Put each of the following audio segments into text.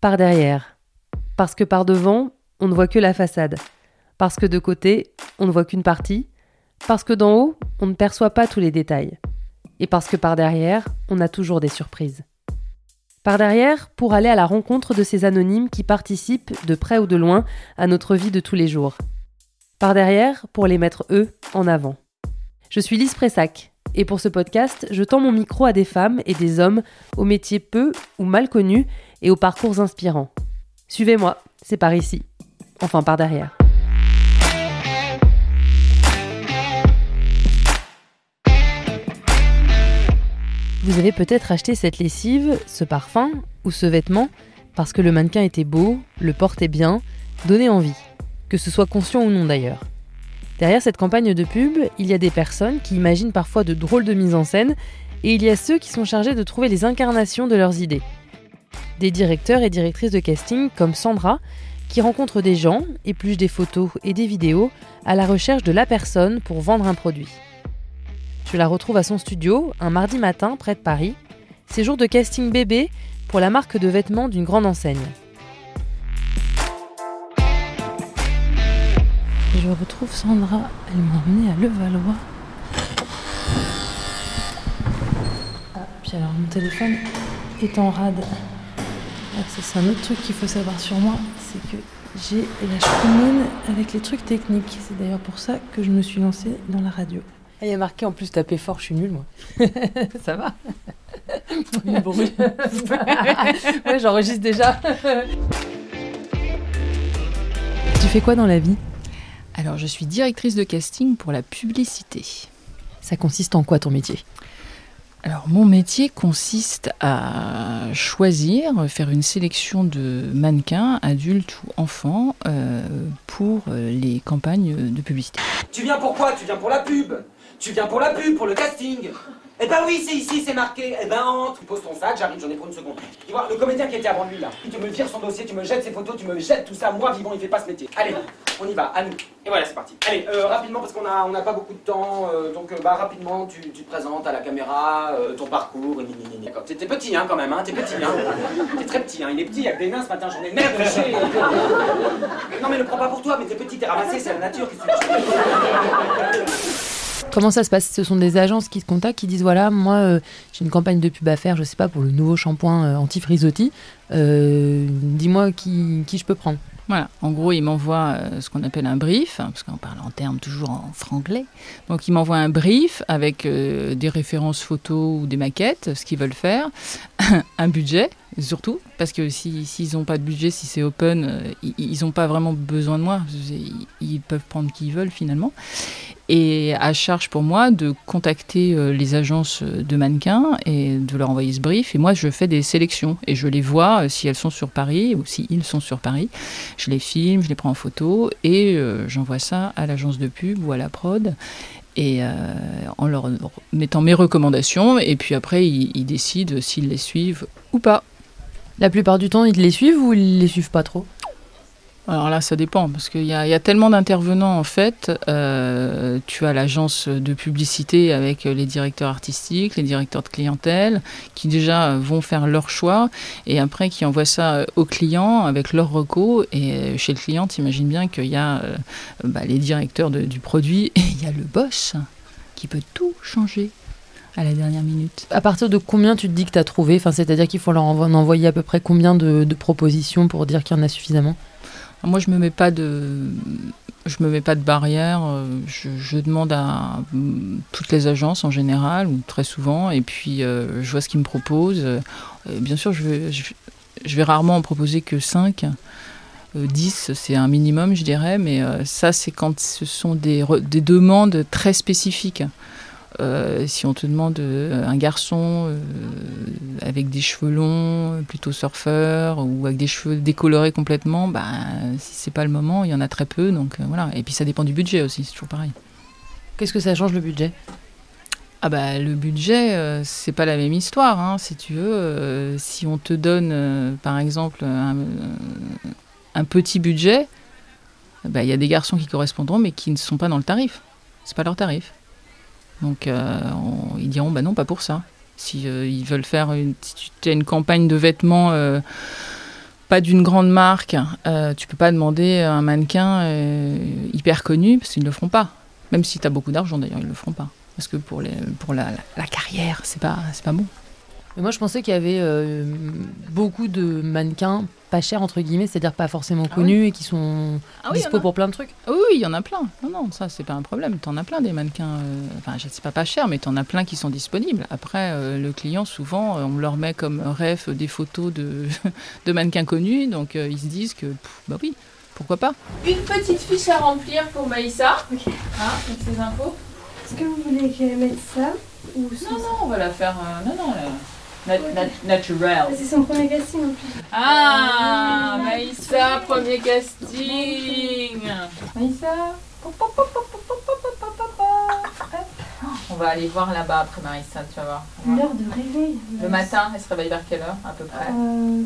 Par derrière. Parce que par devant, on ne voit que la façade. Parce que de côté, on ne voit qu'une partie. Parce que d'en haut, on ne perçoit pas tous les détails. Et parce que par derrière, on a toujours des surprises. Par derrière, pour aller à la rencontre de ces anonymes qui participent, de près ou de loin, à notre vie de tous les jours. Par derrière, pour les mettre eux en avant. Je suis Lise Pressac, et pour ce podcast, je tends mon micro à des femmes et des hommes aux métiers peu ou mal connus et aux parcours inspirants. Suivez-moi, c'est par ici. Enfin, par derrière. Vous avez peut-être acheté cette lessive, ce parfum ou ce vêtement parce que le mannequin était beau, le portait bien, donnait envie, que ce soit conscient ou non d'ailleurs. Derrière cette campagne de pub, il y a des personnes qui imaginent parfois de drôles de mises en scène et il y a ceux qui sont chargés de trouver les incarnations de leurs idées. Des directeurs et directrices de casting comme Sandra qui rencontrent des gens, épluchent des photos et des vidéos à la recherche de la personne pour vendre un produit. Je la retrouve à son studio un mardi matin près de Paris. C'est jour de casting bébé pour la marque de vêtements d'une grande enseigne. je retrouve Sandra, elle m'a emmenée à Levallois. Ah, puis alors mon téléphone est en rade. Ah, c'est un autre truc qu'il faut savoir sur moi, c'est que j'ai la choumoune avec les trucs techniques. C'est d'ailleurs pour ça que je me suis lancée dans la radio. Ah, il y a marqué en plus taper fort, je suis nulle moi. ça va bruit. ouais, j'enregistre déjà. tu fais quoi dans la vie? Alors, je suis directrice de casting pour la publicité. Ça consiste en quoi ton métier? Alors mon métier consiste à choisir, faire une sélection de mannequins, adultes ou enfants, euh, pour euh, les campagnes de publicité. Tu viens pour quoi? Tu viens pour la pub. Tu viens pour la pub, pour le casting eh ben oui, c'est ici, c'est marqué. Eh ben entre. Tu poses ton sac, j'arrive, j'en ai pour une seconde. Tu vois, le comédien qui était avant lui là, tu me vires son dossier, tu me jettes ses photos, tu me jettes tout ça. Moi, vivant, il fait pas ce métier. Allez, on y va, à nous. Et voilà, c'est parti. Allez, euh, rapidement, parce qu'on a, on a pas beaucoup de temps, euh, donc euh, bah rapidement, tu, te présentes à la caméra, ton parcours, D'accord. T'es petit, hein, quand même, hein, t'es petit, hein. T'es très petit, hein. Il est petit, il y a que des nains ce matin, j'en ai merde chez. non, mais ne prends pas pour toi, mais t'es petit, t'es ramassé, c'est la nature qui se Comment ça se passe? Ce sont des agences qui te contactent, qui disent voilà, moi euh, j'ai une campagne de pub à faire, je sais pas, pour le nouveau shampoing euh, anti-frisottis. Euh, dis-moi qui, qui, je peux prendre. Voilà, en gros, ils m'envoient ce qu'on appelle un brief, hein, parce qu'on parle en termes toujours en franglais. Donc, ils m'envoient un brief avec des références photos ou des maquettes, ce qu'ils veulent faire, un budget, surtout, parce que s'ils n'ont pas de budget, si c'est open, ils n'ont pas vraiment besoin de moi. Ils, peuvent prendre qui ils veulent finalement et à charge pour moi de contacter euh, les agences de mannequins et de leur envoyer ce brief. Et moi, je fais des sélections et je les vois euh, si elles sont sur Paris ou si ils sont sur Paris. Je les filme, je les prends en photo et euh, j'envoie ça à l'agence de pub ou à la prod et en leur mettant mes recommandations et puis après ils, décident s'ils les suivent ou pas. La plupart du temps, ils les suivent ou ils les suivent pas trop? Alors là, ça dépend, parce qu'il y, y, a tellement d'intervenants en fait. Euh, tu as l'agence de publicité avec les directeurs artistiques, les directeurs de clientèle, qui déjà vont faire leur choix, et après qui envoient ça aux clients avec leurs recos. Et chez le client, tu imagines bien qu'il y a euh, bah, les directeurs du produit, et il y a le boss qui peut tout changer à la dernière minute. À partir de combien tu te dis que tu as trouvé enfin, C'est-à-dire qu'il faut leur envoyer à peu près combien de, propositions pour dire qu'il y en a suffisamment? Moi, je me de, me mets pas de barrière. Euh, je, demande à mm, toutes les agences en général ou très souvent, et puis euh, je vois ce qu'ils me proposent. Euh, bien sûr, je vais, vais rarement en proposer que 5. 10, c'est un minimum, je dirais, mais ça, c'est quand ce sont des demandes très spécifiques. Euh, si on te demande euh, un garçon euh, avec des cheveux longs, plutôt surfeur, ou avec des cheveux décolorés complètement, bah, si c'est pas le moment, il y en a très peu. Donc voilà. Et puis ça dépend du budget aussi, c'est toujours pareil. Qu'est-ce que ça change le budget? Ah bah le budget, c'est pas la même histoire, hein, si tu veux. si on te donne, par exemple, un, petit budget, bah, il y a des garçons qui correspondront, mais qui ne sont pas dans le tarif. C'est pas leur tarif. Donc euh, ils diront bah non, pas pour ça. Si euh, ils veulent faire une, si tu as une campagne de vêtements euh, pas d'une grande marque, tu peux pas demander un mannequin hyper connu parce qu'ils ne le feront pas. Même si tu as beaucoup d'argent d'ailleurs, ils le feront pas. Parce que pour, pour la, la carrière, c'est pas, c'est pas bon. Mais moi, je pensais qu'il y avait euh, beaucoup de mannequins pas chers, entre guillemets, c'est-à-dire pas forcément Ah connus et qui sont Ah oui, dispo pour plein de trucs. Oui, oui, il y en a plein. Non, non, ça, c'est pas un problème. T'en as plein des mannequins. euh, Enfin, je sais pas pas cher, mais t'en as plein qui sont disponibles. Après, euh, le client, souvent, on leur met comme ref des photos de, de mannequins connus. Donc, euh, ils se disent que, pff, bah oui, pourquoi pas. Une petite fiche à remplir pour Maïssa. Hein, avec ses infos. Est-ce que vous voulez que je mette ça ou ça Non, non, on va la faire. euh, non, non, la- c'est son premier casting en plus. Ah, Maïssa, premier casting. Maïssa. On va aller voir là-bas après Marissa, tu vas voir. L'heure de réveil. Le matin, elle se réveille vers quelle heure à peu près euh,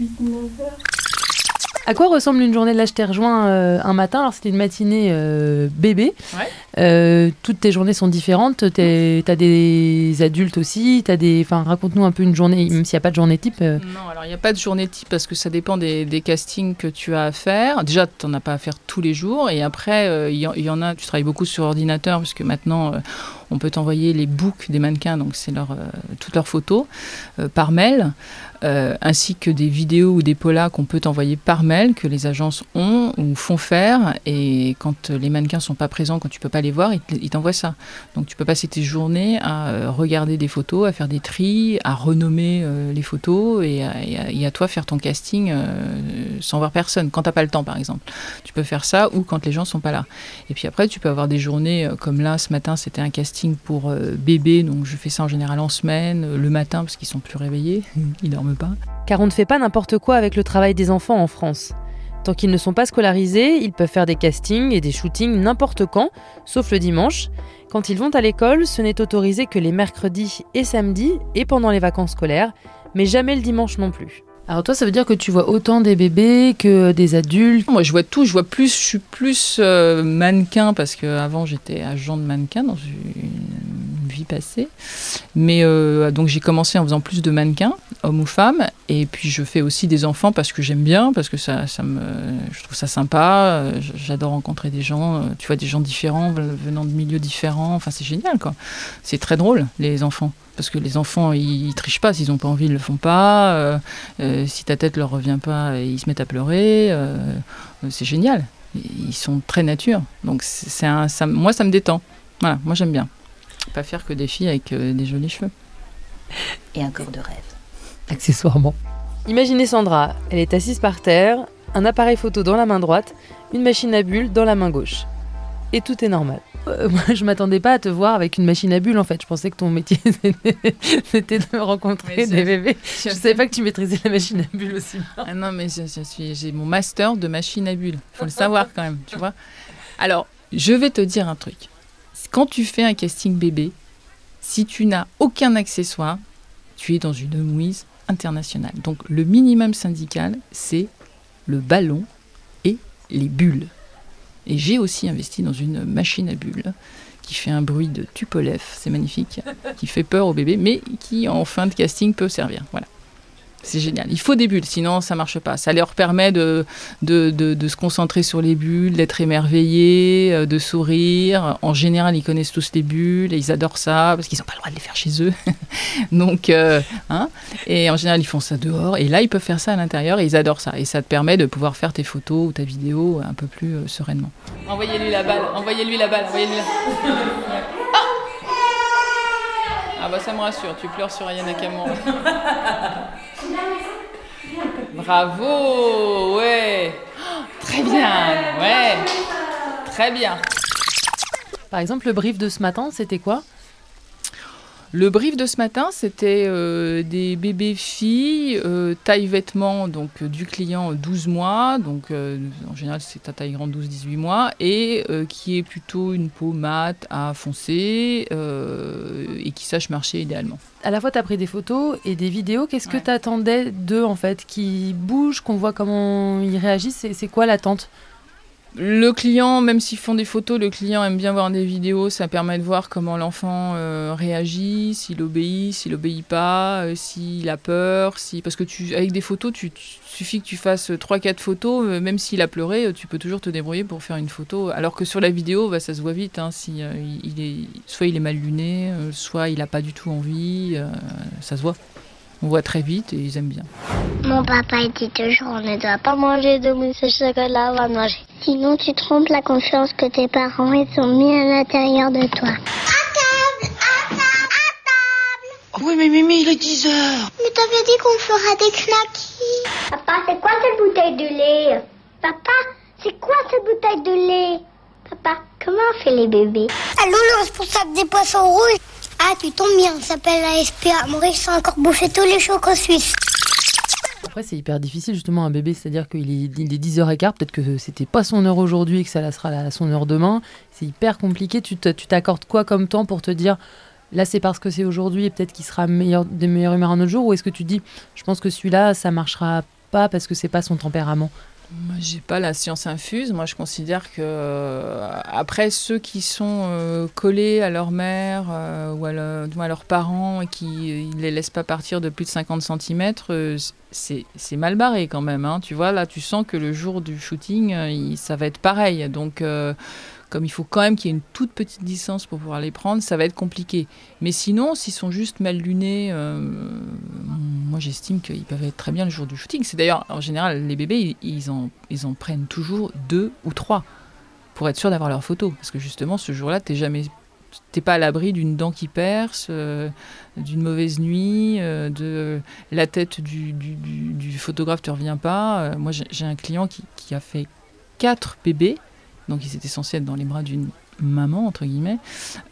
8-9 heures. À quoi ressemble une journée de l'âge terre joint euh, un matin Alors c'était une matinée euh, bébé? Ouais. Euh, toutes tes journées sont différentes. T'es- T'as des adultes aussi. Raconte-nous un peu une journée, même s'il n'y a pas de journée type. euh. Non, alors il n'y a pas de journée type parce que ça dépend des, castings que tu as à faire. Déjà, tu n'en as pas à faire tous les jours. Et après, euh, il y, en- a, tu travailles beaucoup sur ordinateur puisque maintenant, on peut t'envoyer les books des mannequins, donc c'est leur, toutes leurs photos, par mail, ainsi que des vidéos ou des polas qu'on peut t'envoyer par mail, que les agences ont ou font faire. Et quand les mannequins sont pas présents, quand tu peux pas les voir, ils te- ils t'envoient ça. Donc tu peux passer tes journées à euh, regarder des photos, à faire des tris, à renommer euh, les photos et à, toi faire ton casting euh, sans voir personne, quand t'as pas le temps par exemple. Tu peux faire ça ou quand les gens sont pas là. Et puis après, tu peux avoir des journées comme là, ce matin, c'était un casting pour euh, bébé, donc je fais ça en général en semaine, le matin parce qu'ils sont plus réveillés, ils dorment pas. Car on ne fait pas n'importe quoi avec le travail des enfants en France. Tant qu'ils ne sont pas scolarisés, ils peuvent faire des castings et des shootings n'importe quand, sauf le dimanche. Quand ils vont à l'école, ce n'est autorisé que les mercredis et samedis et pendant les vacances scolaires, mais jamais le dimanche non plus. Alors toi, ça veut dire que tu vois autant des bébés que des adultes? Moi, je vois tout. Je vois plus. Je suis plus euh, mannequin parce que avant j'étais agent de mannequin dans une passée. Mais euh, donc j'ai commencé en faisant plus de mannequins, hommes ou femmes, et puis je fais aussi des enfants parce que j'aime bien, parce que ça, ça me, je trouve ça sympa. euh, J'adore rencontrer des gens. euh, Tu vois, des gens différents venant de milieux différents. Enfin, c'est génial, quoi. C'est très drôle les enfants. Parce que les enfants, ils, trichent pas. S'ils n'ont pas envie, ils le font pas. Si ta tête leur revient pas, ils se mettent à pleurer. c'est génial. Ils sont très nature. Donc c'est un, moi, ça me détend. Moi j'aime bien. Pas faire que des filles avec euh, des jolis cheveux. et un corps de rêve. accessoirement. Imaginez Sandra, elle est assise par terre, un appareil photo dans la main droite, une machine à bulles dans la main gauche. Et tout est normal. Euh, moi, je m'attendais pas à te voir avec une machine à bulles en fait. Je pensais que ton métier c'était- de rencontrer des bébés. Je savais pas que tu maîtrisais la machine à bulles aussi bien. Ah non, mais je, je suis, j'ai mon master de machine à bulles. Faut le savoir quand même, tu vois. Alors, je vais te dire un truc. Quand tu fais un casting bébé, si tu n'as aucun accessoire, tu es dans une mouise internationale. Donc, le minimum syndical, c'est le ballon et les bulles. Et j'ai aussi investi dans une machine à bulles qui fait un bruit de Tupolev, c'est magnifique, qui fait peur au bébé, mais qui en fin de casting peut servir. Voilà. C'est génial. Il faut des bulles, sinon ça marche pas. Ça leur permet de, de, se concentrer sur les bulles, d'être émerveillés, euh, de sourire. En général, ils connaissent tous les bulles et ils adorent ça parce qu'ils n'ont pas le droit de les faire chez eux. Donc, euh, hein, et en général, ils font ça dehors. Et là, ils peuvent faire ça à l'intérieur et ils adorent ça. Et ça te permet de pouvoir faire tes photos ou ta vidéo un peu plus euh, sereinement. Envoyez-lui la balle, envoyez-lui la balle, envoyez-lui. Ah Ah bah ça me rassure, tu pleures sur Ayana Kamura. Bravo, ouais. Oh, Très bien, ouais. Très bien. Par exemple, le brief de ce matin, c'était quoi? Le brief de ce matin, c'était euh, des bébés filles, euh, taille vêtements donc euh, du client 12 mois, donc en général c'est ta taille grande 12-18 mois, et qui est plutôt une peau mate à foncé euh, et qui sache marcher idéalement. À la fois, tu as pris des photos et des vidéos. Qu'est-ce que tu attendais d'eux, en fait? Qui bougent, qu'on voit comment ils réagissent? C'est quoi l'attente? Le client, même s'ils font des photos, le client aime bien voir des vidéos. Ça permet de voir comment l'enfant euh, réagit, s'il obéit, s'il obéit pas, euh, s'il a peur. Si... Parce que tu, avec des photos, tu, suffit que tu fasses 3-4 photos, euh, même s'il a pleuré, tu peux toujours te débrouiller pour faire une photo. Alors que sur la vidéo, bah, ça se voit vite. hein, si, il, est, soit il est mal luné, soit il a pas du tout envie. ça se voit. On voit très vite et ils aiment bien. Mon papa il dit toujours on ne doit pas manger de mousse au chocolat avant de manger. Sinon tu trompes la confiance que tes parents ils ont mis à l'intérieur de toi. Oui, mais Mimi, il est 10 heures. Mais t'avais dit qu'on fera des knackis. Papa, c'est quoi cette bouteille de lait? Papa, c'est quoi cette bouteille de lait? Papa, comment on fait les bébés? Allô, le responsable des poissons rouges Ah, tu tombes bien, on s'appelle la SPA. Maurice a encore bouffé tous les chocos suisses. Après, c'est hyper difficile justement un bébé, c'est-à-dire qu'il est, il est 10h15, peut-être que c'était pas son heure aujourd'hui et que ça la sera son heure demain. C'est hyper compliqué. Tu t'accordes quoi comme temps pour te dire là c'est parce que c'est aujourd'hui et peut-être qu'il sera meilleur, de meilleure humeur un autre jour? Ou est-ce que tu dis je pense que celui-là ça marchera pas parce que c'est pas son tempérament? Moi, j'ai pas la science infuse. Moi, je considère que euh, après ceux qui sont euh, collés à leur mère euh, ou à, leurs parents et qui ils les laissent pas partir de plus de 50 cm, c'est mal barré quand même. hein. Tu vois, là, tu sens que le jour du shooting, ça va être pareil. Donc comme il faut quand même qu'il y ait une toute petite distance pour pouvoir les prendre, ça va être compliqué. Mais sinon, s'ils sont juste mal lunés, moi j'estime qu'ils peuvent être très bien le jour du shooting. C'est d'ailleurs, en général, les bébés, ils, en, prennent toujours deux ou trois pour être sûr d'avoir leur photo. Parce que justement, ce jour-là, t'es jamais. T'es pas à l'abri d'une dent qui perce, euh, d'une mauvaise nuit, euh, de la tête du, du, du- du photographe te revient pas. Euh, moi, j'ai un client qui, qui a fait quatre bébés, donc ils étaient censés être dans les bras d'une maman entre guillemets,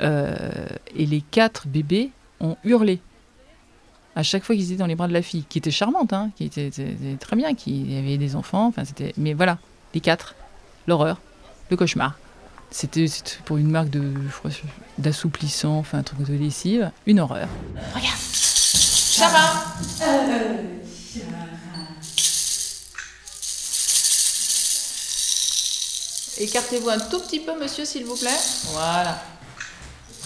euh, et les quatre bébés ont hurlé à chaque fois qu'ils étaient dans les bras de la fille, qui était charmante, hein, qui était, était- était très bien, qui avait des enfants, enfin c'était, mais voilà, les quatre, l'horreur, le cauchemar. C'était pour une marque de, je crois, d'assouplissant, enfin un truc de lessive, une horreur. Regarde, Sarah. Écartez-vous un tout petit peu, monsieur, s'il vous plaît. Voilà.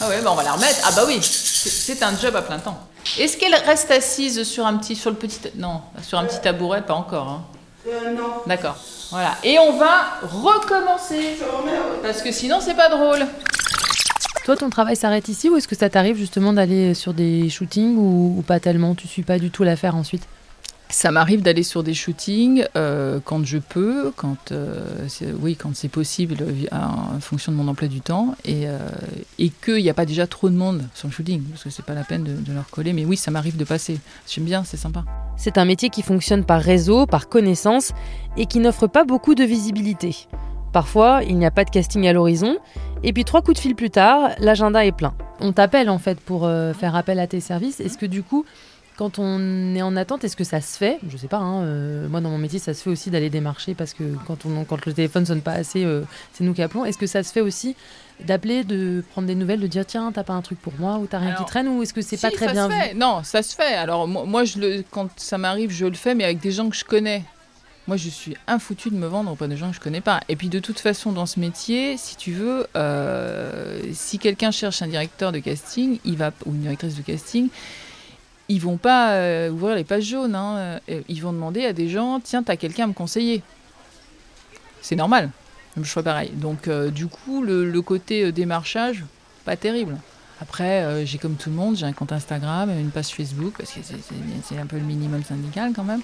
Ah ouais, bah on va la remettre. Ah bah oui, c'est un job à plein temps. Est-ce qu'elle reste assise sur un petit, sur le petit, non, sur un petit tabouret, pas encore. Hein. non. D'accord. Voilà. Et on va recommencer parce que sinon c'est pas drôle. Toi, ton travail s'arrête ici ou est-ce que ça t'arrive justement d'aller sur des shootings ou, ou pas tellement? Tu suis pas du tout l'affaire ensuite? Ça m'arrive d'aller sur des shootings euh, quand je peux, quand euh, c'est- oui, quand c'est possible, en fonction de mon emploi du temps, et, euh, et qu'il n'y a pas déjà trop de monde sur le shooting, parce que c'est pas la peine de, de leur coller. Mais oui, ça m'arrive de passer. J'aime bien, c'est sympa. C'est un métier qui fonctionne par réseau, par connaissance et qui n'offre pas beaucoup de visibilité. Parfois, il n'y a pas de casting à l'horizon, et puis trois coups de fil plus tard, l'agenda est plein. On t'appelle en fait pour euh, faire appel à tes services. Est-ce que du coup, quand on est en attente, est-ce que ça se fait? Je sais pas, hein, euh, moi dans mon métier, ça se fait aussi d'aller démarcher parce que quand, on, quand le téléphone sonne pas assez, euh, c'est nous qui appelons. Est-ce que ça se fait aussi d'appeler, de prendre des nouvelles, de dire tiens, t'as pas un truc pour moi ou t'as rien qui traîne ou est-ce que c'est Si, pas très ça bien se vu? fait. Non, ça se fait. Alors moi, moi, je le, quand ça m'arrive, je le fais, mais avec des gens que je connais. Moi, je suis infoutu de me vendre auprès de gens que je connais pas. Et puis, de toute façon, dans ce métier, si tu veux, euh, si quelqu'un cherche un directeur de casting, il va ou une directrice de casting, ils vont pas euh, ouvrir les pages jaunes. hein. Euh, Ils vont demander à des gens, tiens, t'as quelqu'un à me conseiller. C'est normal. Même choix pareil. Donc, euh, du coup, le, côté démarchage, pas terrible. Après, euh, j'ai comme tout le monde, j'ai un compte Instagram, une page Facebook, parce que c'est- un peu le minimum syndical quand même.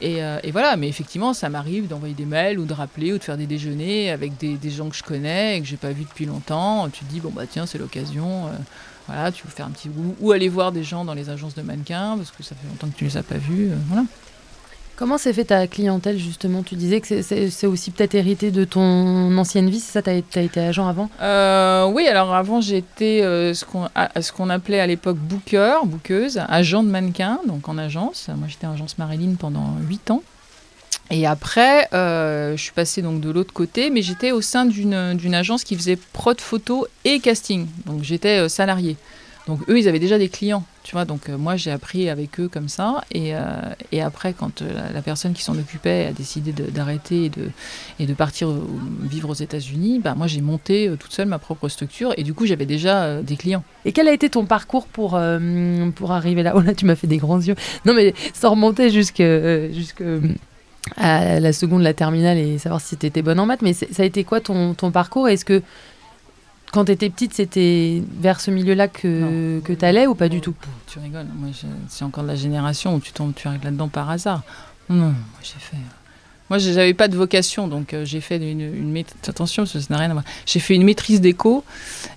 Et, euh, et voilà, mais effectivement, ça m'arrive d'envoyer des mails ou de rappeler ou de faire des déjeuners avec des, gens que je connais et que j'ai pas vu depuis longtemps. Tu te dis, bon bah tiens, c'est l'occasion. euh, voilà, tu veux faire un petit ou, ou aller voir des gens dans les agences de mannequins parce que ça fait longtemps que tu les as pas vus. voilà. Comment s'est fait ta clientèle justement? Tu disais que c'est- aussi peut-être hérité de ton ancienne vie, c'est ça? T'as as été agent avant? Euh, oui, alors avant j'étais euh, ce qu'on appelait à l'époque booker, bookeuse, agent de mannequin, donc en agence. Moi j'étais en agence Marilyn pendant 8 ans. Et après, euh, je suis passée donc de l'autre côté, mais j'étais au sein d'une d'une agence qui faisait prod photo et casting. Donc j'étais euh, salariée. Donc eux, ils avaient déjà des clients. Tu vois, donc euh, moi j'ai appris avec eux comme ça. Et, euh, après, quand euh, la, personne qui s'en occupait a décidé d'arrêter et de, partir vivre aux États-Unis, bah, moi j'ai monté toute seule ma propre structure. Et du coup, j'avais déjà des clients. Et quel a été ton parcours pour, pour arriver là? Oh là, tu m'as fait des grands yeux. Non, mais sans remonter jusque, jusque la seconde, la terminale et savoir si tu étais bonne en maths. Mais ça a été quoi ton, ton parcours? Est-ce que quand tu étais petite, c'était vers ce milieu-là que, que tu allais ou pas du tout? Tu rigoles, moi c'est encore de la génération où tu tombes, tu arrives là-dedans par hasard. Non, non, moi j'ai fait. Moi j'ai- j'avais pas de vocation, donc euh, j'ai fait une. Attention, ça n'a rien à voir. J'ai fait une maîtrise d'éco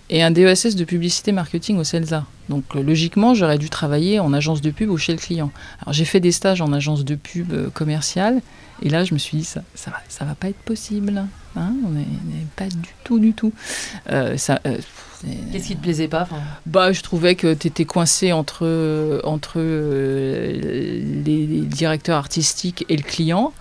et un DESS de publicité marketing au CELSA. Donc euh, logiquement, j'aurais dû travailler en agence de pub ou chez le client. Alors j'ai fait des stages en agence de pub euh, commerciale et là je me suis dit ça, ça va, ça va pas être possible. Hein. on n'est pas du tout, du tout. Euh, ça. euh, Qu'est-ce qui te plaisait pas bah, je trouvais que tu étais coincé entre, entre euh, les, directeurs artistiques et le client,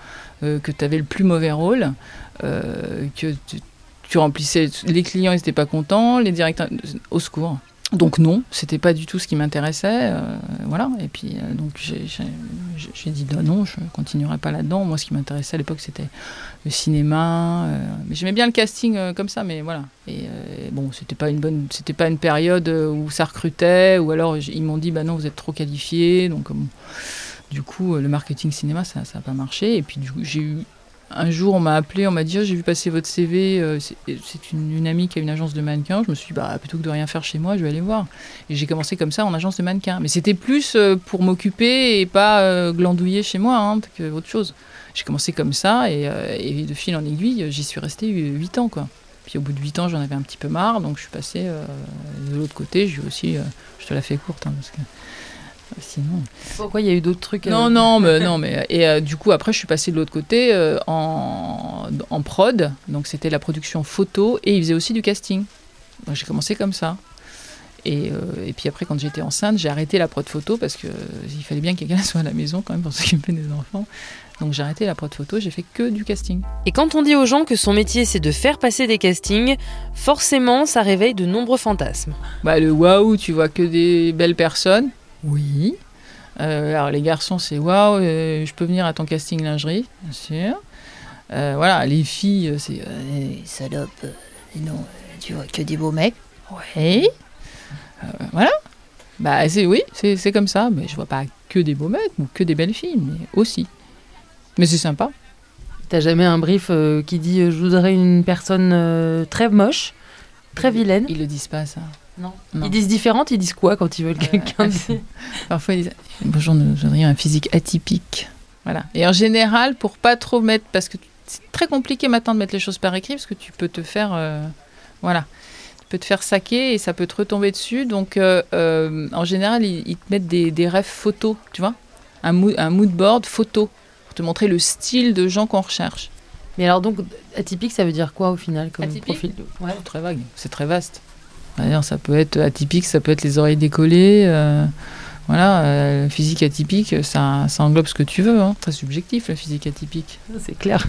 que tu avais le plus mauvais rôle, que tu, tu remplissais. Les clients n'étaient pas contents, les directeurs. Au secours. Donc, non, c'était pas du tout ce qui m'intéressait. euh, voilà. Et puis, euh, donc, j'ai- dit non, non, je continuerai pas là-dedans. Moi, ce qui m'intéressait à l'époque, c'était le cinéma. euh, mais j'aimais bien le casting comme ça, mais voilà. Et bon, c'était pas une bonne, c'était pas une période où ça recrutait, ou alors ils m'ont dit bah non, vous êtes trop qualifié, donc bon, du coup le marketing cinéma ça ça a pas marché. Et puis j'ai eu un jour on m'a appelé, on m'a dit Oh, j'ai vu passer votre CV, euh, c'est une, amie qui a une agence de mannequins. Je me suis dit bah plutôt que de rien faire chez moi, je vais aller voir. Et j'ai commencé comme ça en agence de mannequins. Mais c'était plus euh, pour m'occuper et pas euh, glandouiller chez moi hein, que autre chose. J'ai commencé comme ça et, de fil en aiguille, j'y suis resté 8 ans. Puis au bout de 8 ans, j'en avais un petit peu marre, donc je suis passé de l'autre côté. J'ai aussi, je te la fais courte, hein, sinon. Pourquoi il y a eu d'autres trucs euh, Non, non, mais non, mais et euh, du coup après, je suis passé de l'autre côté euh, en, en prod, donc c'était la production photo et il faisait aussi du casting. J'ai commencé comme ça. Et, euh, et puis après, quand j'étais enceinte, j'ai arrêté la prod photo parce que euh, il fallait bien que quelqu'un soit à la maison quand même pour s'occuper des enfants. Donc j'ai arrêté la prod photo, j'ai fait que du casting. Et quand on dit aux gens que son métier c'est de faire passer des castings, forcément ça réveille de nombreux fantasmes. Bah, le waouh, tu vois que des belles personnes. Oui. Euh, alors les garçons, c'est waouh, euh, je peux venir à ton casting lingerie, bien sûr. Euh, voilà, les filles, c'est euh, salope, euh, non, tu vois que des beaux mecs. Euh, voilà. Bah c'est oui, c'est c'est comme ça. Mais je vois pas que des beaux mecs ou que des belles filles, mais aussi. Mais c'est sympa. T'as jamais un brief euh, qui dit euh, je voudrais une personne euh, très moche, très vilaine? Ils le disent pas ça. Non. Non. Ils disent différentes, ils disent quoi quand ils veulent quelqu'un de- Parfois, ils disent Bonjour, nous voudrions un physique atypique. Voilà. Et en général, pour pas trop mettre. Parce que c'est très compliqué maintenant de mettre les choses par écrit, parce que tu peux te faire. euh, voilà. Tu peux te faire saquer et ça peut te retomber dessus. Donc, euh, euh, en général, ils, ils te mettent des, des rêves photos, tu vois un, mood, un mood board photo, pour te montrer le style de gens qu'on recherche. Mais alors donc atypique ça veut dire quoi au final comme Atypique? profil? Ouais. C'est très vague, c'est très vaste. D'ailleurs, ça peut être atypique, ça peut être les oreilles décollées. euh, voilà, euh, physique atypique, ça, ça englobe ce que tu veux. Hein. Très subjectif, la physique atypique. C'est clair.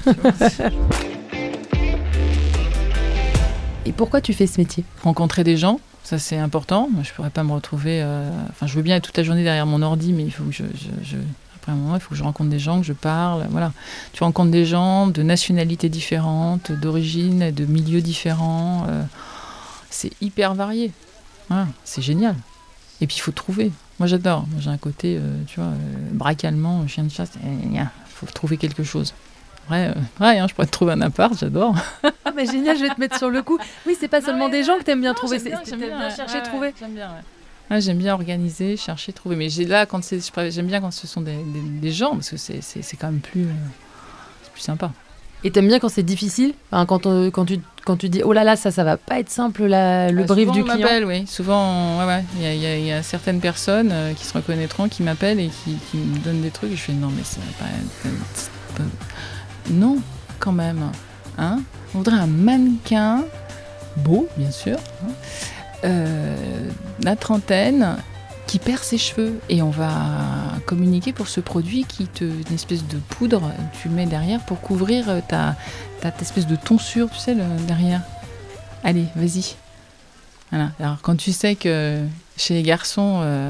Et pourquoi tu fais ce métier? Rencontrer des gens, ça c'est important. Moi, je pourrais pas me retrouver. euh, Enfin, je veux bien être toute la journée derrière mon ordi, mais il faut que je. je- je- après un moment, il faut que je rencontre des gens, que je parle. Voilà. Tu rencontres des gens de nationalités différentes, d'origines, de milieux différents. euh, c'est hyper varié. Voilà, c'est génial. Et puis il faut trouver. Moi j'adore. Moi j'ai un côté, euh, tu vois, euh, braque allemand, chien de chasse. Il faut trouver quelque chose. Ouais, euh, ouais hein, je pourrais te trouver un appart, j'adore. Ah mais génial, je vais te mettre sur le coup. Oui, c'est pas seulement des gens que t'aimes bien trouver, j'aime c'est bien, t'aimes bien, bien ouais, chercher, ouais, trouver. J'aime bien, ouais. Ouais, j'aime bien organiser, chercher, trouver. Mais j'ai là, quand c'est, j'aime bien quand ce sont des, des- des gens, parce que c'est, c'est, c'est quand même plus, euh, c'est plus sympa. Et t'aimes bien quand c'est difficile Enfin, quand, on- quand, tu, quand tu dis oh là là, ça, ça va pas être simple la- le Bah, brief souvent, du on client. m'appelle, oui. Souvent, ouais, ouais. Il y a, il y a- il y a certaines personnes euh, qui se reconnaîtront, qui m'appellent et qui, qui me donnent des trucs. Et je fais non, mais ça va pas être- pas- Non, quand même. Hein On voudrait un mannequin, beau, bien sûr, hein, euh, la trentaine, qui perd ses cheveux. Et on va communiquer pour ce produit qui te. une espèce de poudre, tu mets derrière pour couvrir ta, ta, espèce de tonsure, tu sais, derrière. Allez, vas-y. Voilà. Alors, quand tu sais que chez les garçons, euh,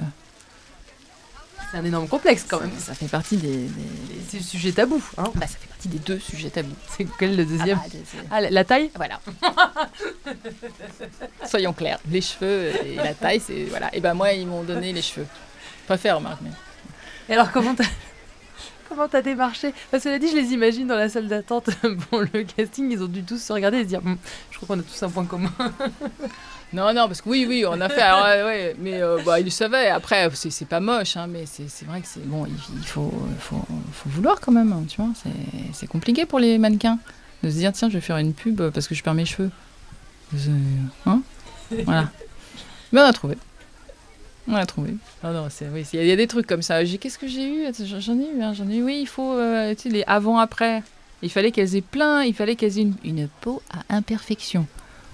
C'est un énorme complexe quand même. Ça fait partie des, des- C'est le sujet tabou. Hein bah, ça fait partie des deux sujets tabous. c'est quel le deuxième Ah, bah, c'est- Ah, la- la taille Voilà. Soyons clairs, les cheveux et la taille, c'est voilà. Et ben moi, ils m'ont donné les cheveux. Je préfère, Marc. Mais... Et alors comment t'as comment t'as démarché? Parce que cela dit, je les imagine dans la salle d'attente pour le casting, ils ont dû tous se regarder et se dire, Hum, je crois qu'on a tous un point commun. Non, non, parce que oui, oui, on a fait. alors, ouais, ouais, mais euh, bah, ils le savaient. Après, c'est pas moche, hein, mais c'est vrai que c'est bon. Il, il faut, faut, faut vouloir quand même, hein, tu vois. c'est- compliqué pour les mannequins de se dire tiens, je vais faire une pub parce que je perds mes cheveux. C'est- Hein voilà. Mais on a trouvé. On a trouvé. Non, non, c'est oui, il y, a- il y a des trucs comme ça. Qu'est-ce que j'ai eu? J'en ai eu, hein, j'en ai eu. Oui, il faut euh, tu sais, les avant-après. Il fallait qu'elles aient plein. Il fallait qu'elles aient une, une peau à imperfection.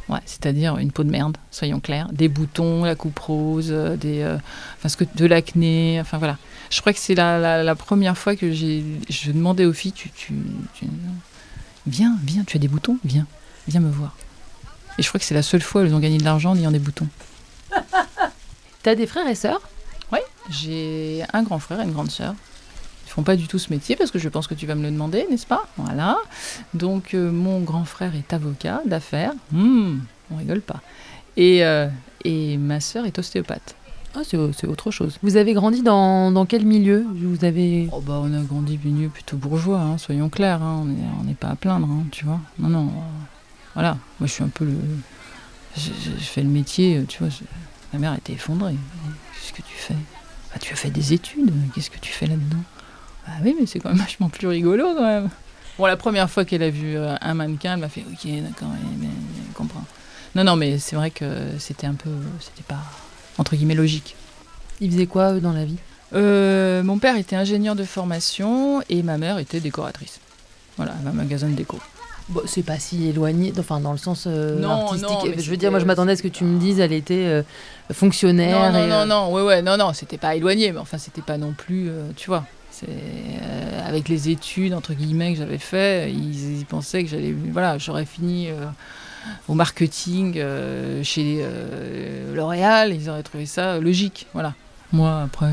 Ouais, c'est-à-dire une peau de merde, soyons clairs. Des boutons, la coupe rose, euh, des, euh, enfin, ce que, de l'acné, enfin voilà. Je crois que c'est la, la, la première fois que j'ai, je demandais aux filles, tu, tu, tu- viens, viens, tu as des boutons, viens, viens me voir. Et je crois que c'est la seule fois où elles ont gagné de l'argent en ayant des boutons. T'as des frères et sœurs? Oui, j'ai un grand frère et une grande sœur. Font pas du tout ce métier parce que je pense que tu vas me le demander, n'est-ce pas? Voilà. Donc euh, mon grand frère est avocat d'affaires. Hmm, on rigole pas. Et, euh, et ma sœur est ostéopathe. Ah, c'est c'est autre chose. Vous avez grandi dans, dans quel milieu? Vous avez Oh bah on a grandi milieu plutôt bourgeois, hein, soyons clairs. hein, on n'est pas à plaindre, hein, tu vois. Non, non. euh, voilà. Moi je suis un peu le. Je, je- je fais le métier, euh, tu vois. je- Ma mère était effondrée. Qu'est-ce que tu fais? Bah, Tu as fait des études, qu'est-ce que tu fais là-dedans? Bah oui, mais c'est quand même vachement plus rigolo quand même. Bon, la première fois qu'elle a vu euh, un mannequin, elle m'a fait Ok, d'accord, elle, comprend. Non, non, mais c'est vrai que c'était un peu. C'était pas. entre guillemets logique. Ils faisaient quoi eux dans la vie? Euh, mon père était ingénieur de formation et ma mère était décoratrice. Voilà, un magasin de déco. Bon, c'est pas si éloigné, enfin dans le sens euh, Non, artistique. non, je veux dire, moi je m'attendais à ce que tu me dises, elle était euh, fonctionnaire. Non, non, et, non, non, ouais, ouais, non, non, c'était pas éloigné, mais enfin, c'était pas non plus, tu vois. Euh, avec les études entre guillemets que j'avais fait, ils, pensaient que j'allais, voilà, j'aurais fini euh, au marketing euh, chez L'Oréal, ils auraient trouvé ça logique, voilà. Moi, après,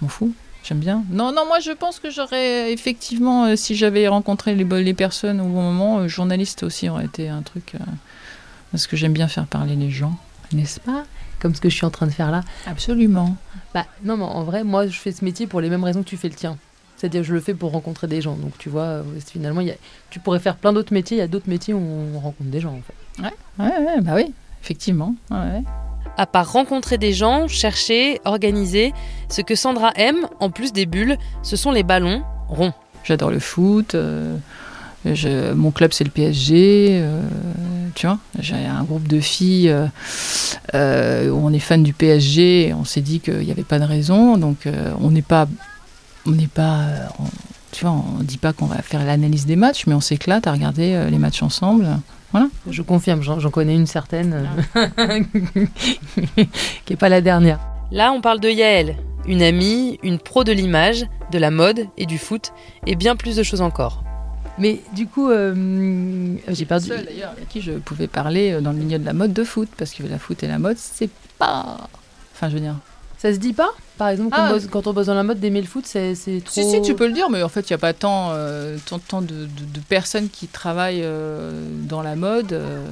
m'en fous. J'aime bien. Non, non, moi je pense que j'aurais effectivement, si j'avais rencontré les, les personnes au bon moment, journaliste aussi aurait été un truc. parce que j'aime bien faire parler les gens, n'est-ce pas? Comme ce que je suis en train de faire là. Absolument. Bah non, mais en vrai, moi je fais ce métier pour les mêmes raisons que tu fais le tien. C'est-à-dire, je le fais pour rencontrer des gens. Donc, tu vois, euh, finalement, il y a- tu pourrais faire plein d'autres métiers. Il y a d'autres métiers où on rencontre des gens, en fait. Ouais, ouais, bah oui, effectivement. Ouais, ouais. À part rencontrer des gens, chercher, organiser, ce que Sandra aime, en plus des bulles, ce sont les ballons ronds. J'adore le foot. euh, je- mon club, c'est le PSG. euh, tu vois, j'ai un groupe de filles euh, euh, où on est fan du PSG. et on s'est dit qu'il n'y avait pas de raison. Donc, euh, on n'est pas. On n'est pas. on- tu vois, on dit pas qu'on va faire l'analyse des matchs, mais on s'éclate à regarder euh, les matchs ensemble. Je confirme, j'en connais une certaine qui est pas la dernière. Là, on parle de Yael, une amie, une pro de l'image, de la mode et du foot, et bien plus de choses encore. Mais du coup, euh, j'ai perdu. Seule, d'ailleurs, avec qui je pouvais parler euh, dans le milieu de la mode de foot, parce que la foot et la mode, c'est pas. Enfin, je veux dire. Ça se dit pas Par exemple, quand, Ah. on bosse, quand on bosse dans la mode, d'aimer le foot, c'est trop. Si, si, tu peux le dire, mais en fait, il n'y a pas tant, euh, tant, tant de, de- de personnes qui travaillent euh, dans la mode. euh,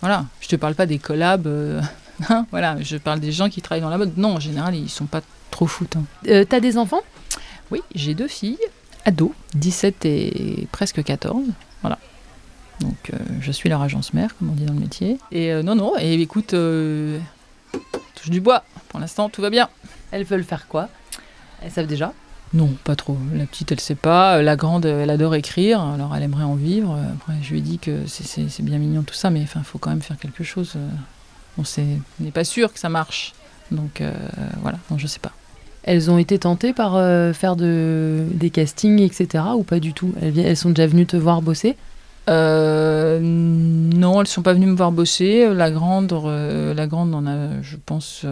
voilà, je te parle pas des collabs. euh, hein, voilà, je parle des gens qui travaillent dans la mode. Non, en général, ils sont pas trop foot. hein. T'as des enfants? Oui, j'ai deux filles, ados, 17 et presque 14. Voilà. Donc, euh, je suis leur agence mère, comme on dit dans le métier. Et euh, non, non, et écoute, euh, touche du bois. Pour l'instant, tout va bien. Elles veulent faire quoi? Elles savent déjà? Non, pas trop. La petite, elle sait pas. La grande, elle adore écrire. Alors, elle aimerait en vivre. Après, je lui ai dit que c'est- bien mignon tout ça, mais il faut quand même faire quelque chose. On n'est pas sûr que ça marche. Donc, voilà. Non, je sais pas. Elles ont été tentées par euh, faire de, des castings, etc. ou pas du tout? Elles, sont déjà venues te voir bosser? Euh, non, elles sont pas venues me voir bosser. La grande, euh, la grande en a, je pense,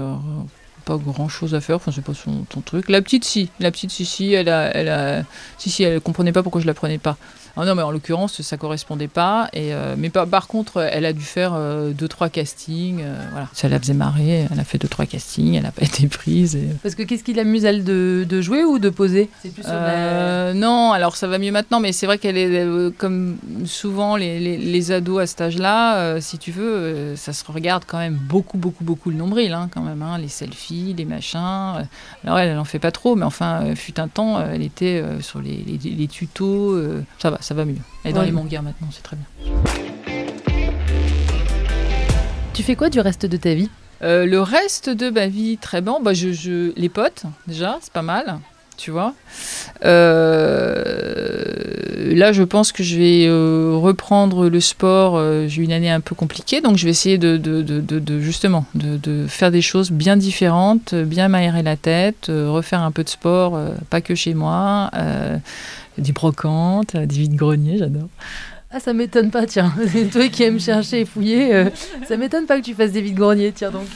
pas grand chose à faire, enfin c'est pas son, ton truc. La petite si, la petite si si, elle a, elle a, si si, elle comprenait pas pourquoi je la prenais pas. Ah non mais en l'occurrence ça correspondait pas. Et euh, mais par, par contre elle a dû faire euh, deux trois castings, euh, voilà. Ça la faisait marrer. Elle a fait deux trois castings, elle a pas été prise. et- Parce que qu'est-ce qui l'amuse, elle, de, de jouer ou de poser? C'est plus sur la- Euh, non, alors ça va mieux maintenant, mais c'est vrai qu'elle est euh, comme souvent les, les- les ados à cet âge-là, euh, si tu veux, euh, ça se regarde quand même beaucoup, beaucoup, beaucoup le nombril, hein, quand même, hein, les selfies, les machins. euh. Alors elle, elle en fait pas trop, mais enfin, euh, fut un temps, euh, elle était euh, sur les, les- tutos, euh, ça va, ça va mieux. Elle est dans Ouais. les mangas maintenant, c'est très bien. Tu fais quoi du reste de ta vie? Euh, le reste de ma vie, très bon. Bah, je, je- les potes, déjà, c'est pas mal, tu vois. Euh, là, je pense que je vais euh, reprendre le sport. J'ai eu une année un peu compliquée, donc je vais essayer de, de- de- justement de, faire des choses bien différentes, bien m'aérer la tête, refaire un peu de sport, pas que chez moi. Euh, des brocantes, euh, des vides-greniers, j'adore. Ah, ça m'étonne pas, tiens. Toi qui aimes chercher et fouiller, euh, ça m'étonne pas que tu fasses des vides greniers, tiens donc.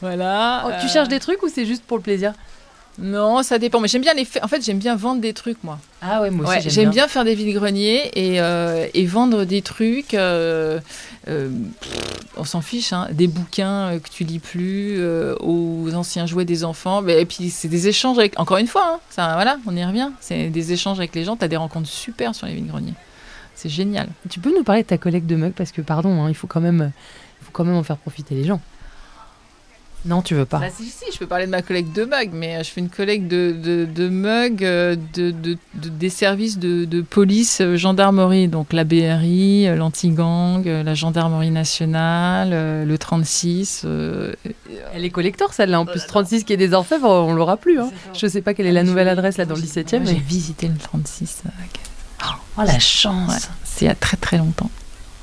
Voilà. Oh, tu euh, cherches des trucs ou c'est juste pour le plaisir? Non, ça dépend. Mais j'aime bien les. fa- En fait, j'aime bien vendre des trucs, moi. Ah ouais, moi aussi Ouais, j'aime, j'aime bien. faire des vides-greniers et, euh, et vendre des trucs. euh, euh, on s'en fiche, hein, des bouquins que tu lis plus, aux anciens jouets des enfants. Mais, et puis c'est des échanges avec. Encore une fois, hein, ça, voilà, on y revient. C'est des échanges avec les gens. Tu as des rencontres super sur les vides-greniers. C'est génial. Tu peux nous parler de ta collecte de mugs? Parce que pardon, hein, il faut quand même, il faut quand même en faire profiter les gens. Non, tu veux pas. Bah, si, si, je peux parler de ma collecte de mugs, mais euh, je fais une collecte de, de, euh, de, de- de- des services de, de police, euh, gendarmerie, donc la BRI, l'anti-gang, la gendarmerie nationale, le 36. euh, Elle est collector celle-là. En plus, 36 qui est des orfèvres, on l'aura plus. Hein. Je sais pas quelle est la nouvelle adresse là dans le 17 e J'ai visité le 36. euh, Oh la chance Ouais, c'est il y a très très longtemps.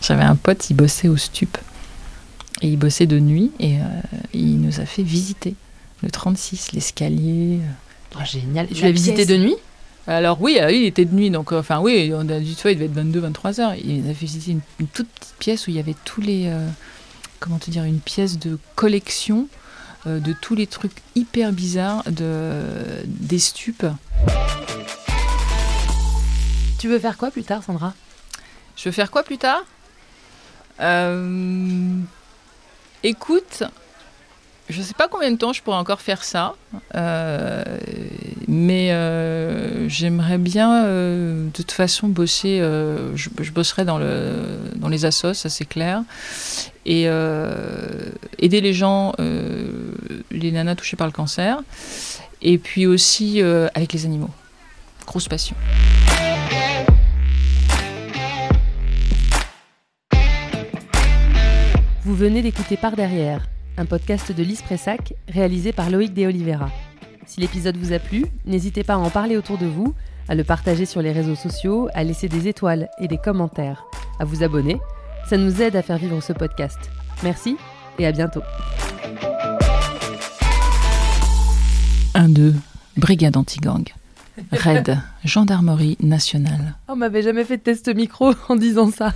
J'avais un pote, il bossait au stup. Et il bossait de nuit et euh, il nous a fait visiter le 36, l'escalier. euh, Oh, Génial. Tu La l'as visité de nuit? Alors oui, alors, il était de nuit, donc euh, enfin oui, on a dit, tu vois, il devait être 22, 23 heures. Il nous a fait visiter une, une toute petite pièce où il y avait tous les, euh, comment te dire, une pièce de collection de tous les trucs hyper bizarres de des stupes. Tu veux faire quoi plus tard, Sandra? Je veux faire quoi plus tard? Euh, Écoute, je sais pas combien de temps je pourrais encore faire ça, euh, mais euh, j'aimerais bien euh, de toute façon bosser. je, bosserai dans, dans les assos, ça c'est clair, et aider les gens, les nanas touchées par le cancer, et puis aussi avec les animaux. Grosse passion. Vous venez d'écouter Par Derrière, un podcast de Lise Pressac réalisé par Loïc De Oliveira. Si l'épisode vous a plu, n'hésitez pas à en parler autour de vous, à le partager sur les réseaux sociaux, à laisser des étoiles et des commentaires, à vous abonner. Ça nous aide à faire vivre ce podcast. Merci et à bientôt. 1, 2, brigade anti-gang. Raid, gendarmerie nationale. On m'avait jamais fait de test micro en disant ça.